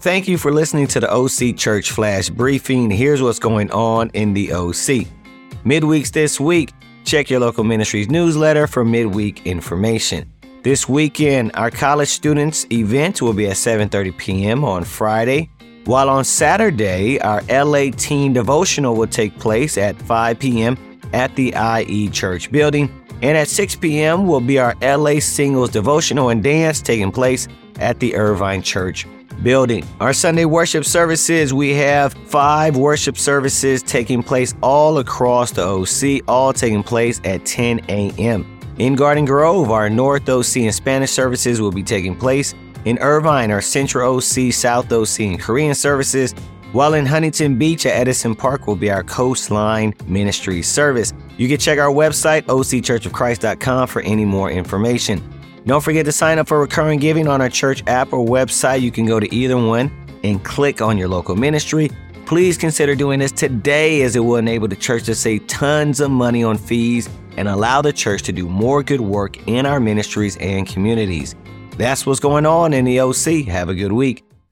Thank you for listening to the OC Church Flash Briefing. Here's what's going on in the OC. Midweeks this week, check your local ministry's newsletter for midweek information. This weekend, our college students event will be at 7:30 p.m. on Friday, while on Saturday, our LA teen devotional will take place at 5 p.m. at the IE Church building, and at 6 p.m. will be our LA singles devotional and dance taking place at the Irvine Church building. Our Sunday worship services, we have five worship services taking place all across the OC, all taking place at 10 a.m. In Garden Grove, our North OC and Spanish services will be taking place. In Irvine, our Central OC, South OC, and Korean services, while in Huntington Beach at Edison Park will be our Coastline Ministry service. You can check our website, occhurchofchrist.com, for any more information. Don't forget to sign up for recurring giving on our church app or website. You can go to either one and click on your local ministry. Please consider doing this today as it will enable the church to save tons of money on fees and allow the church to do more good work in our ministries and communities. That's what's going on in the OC. Have a good week.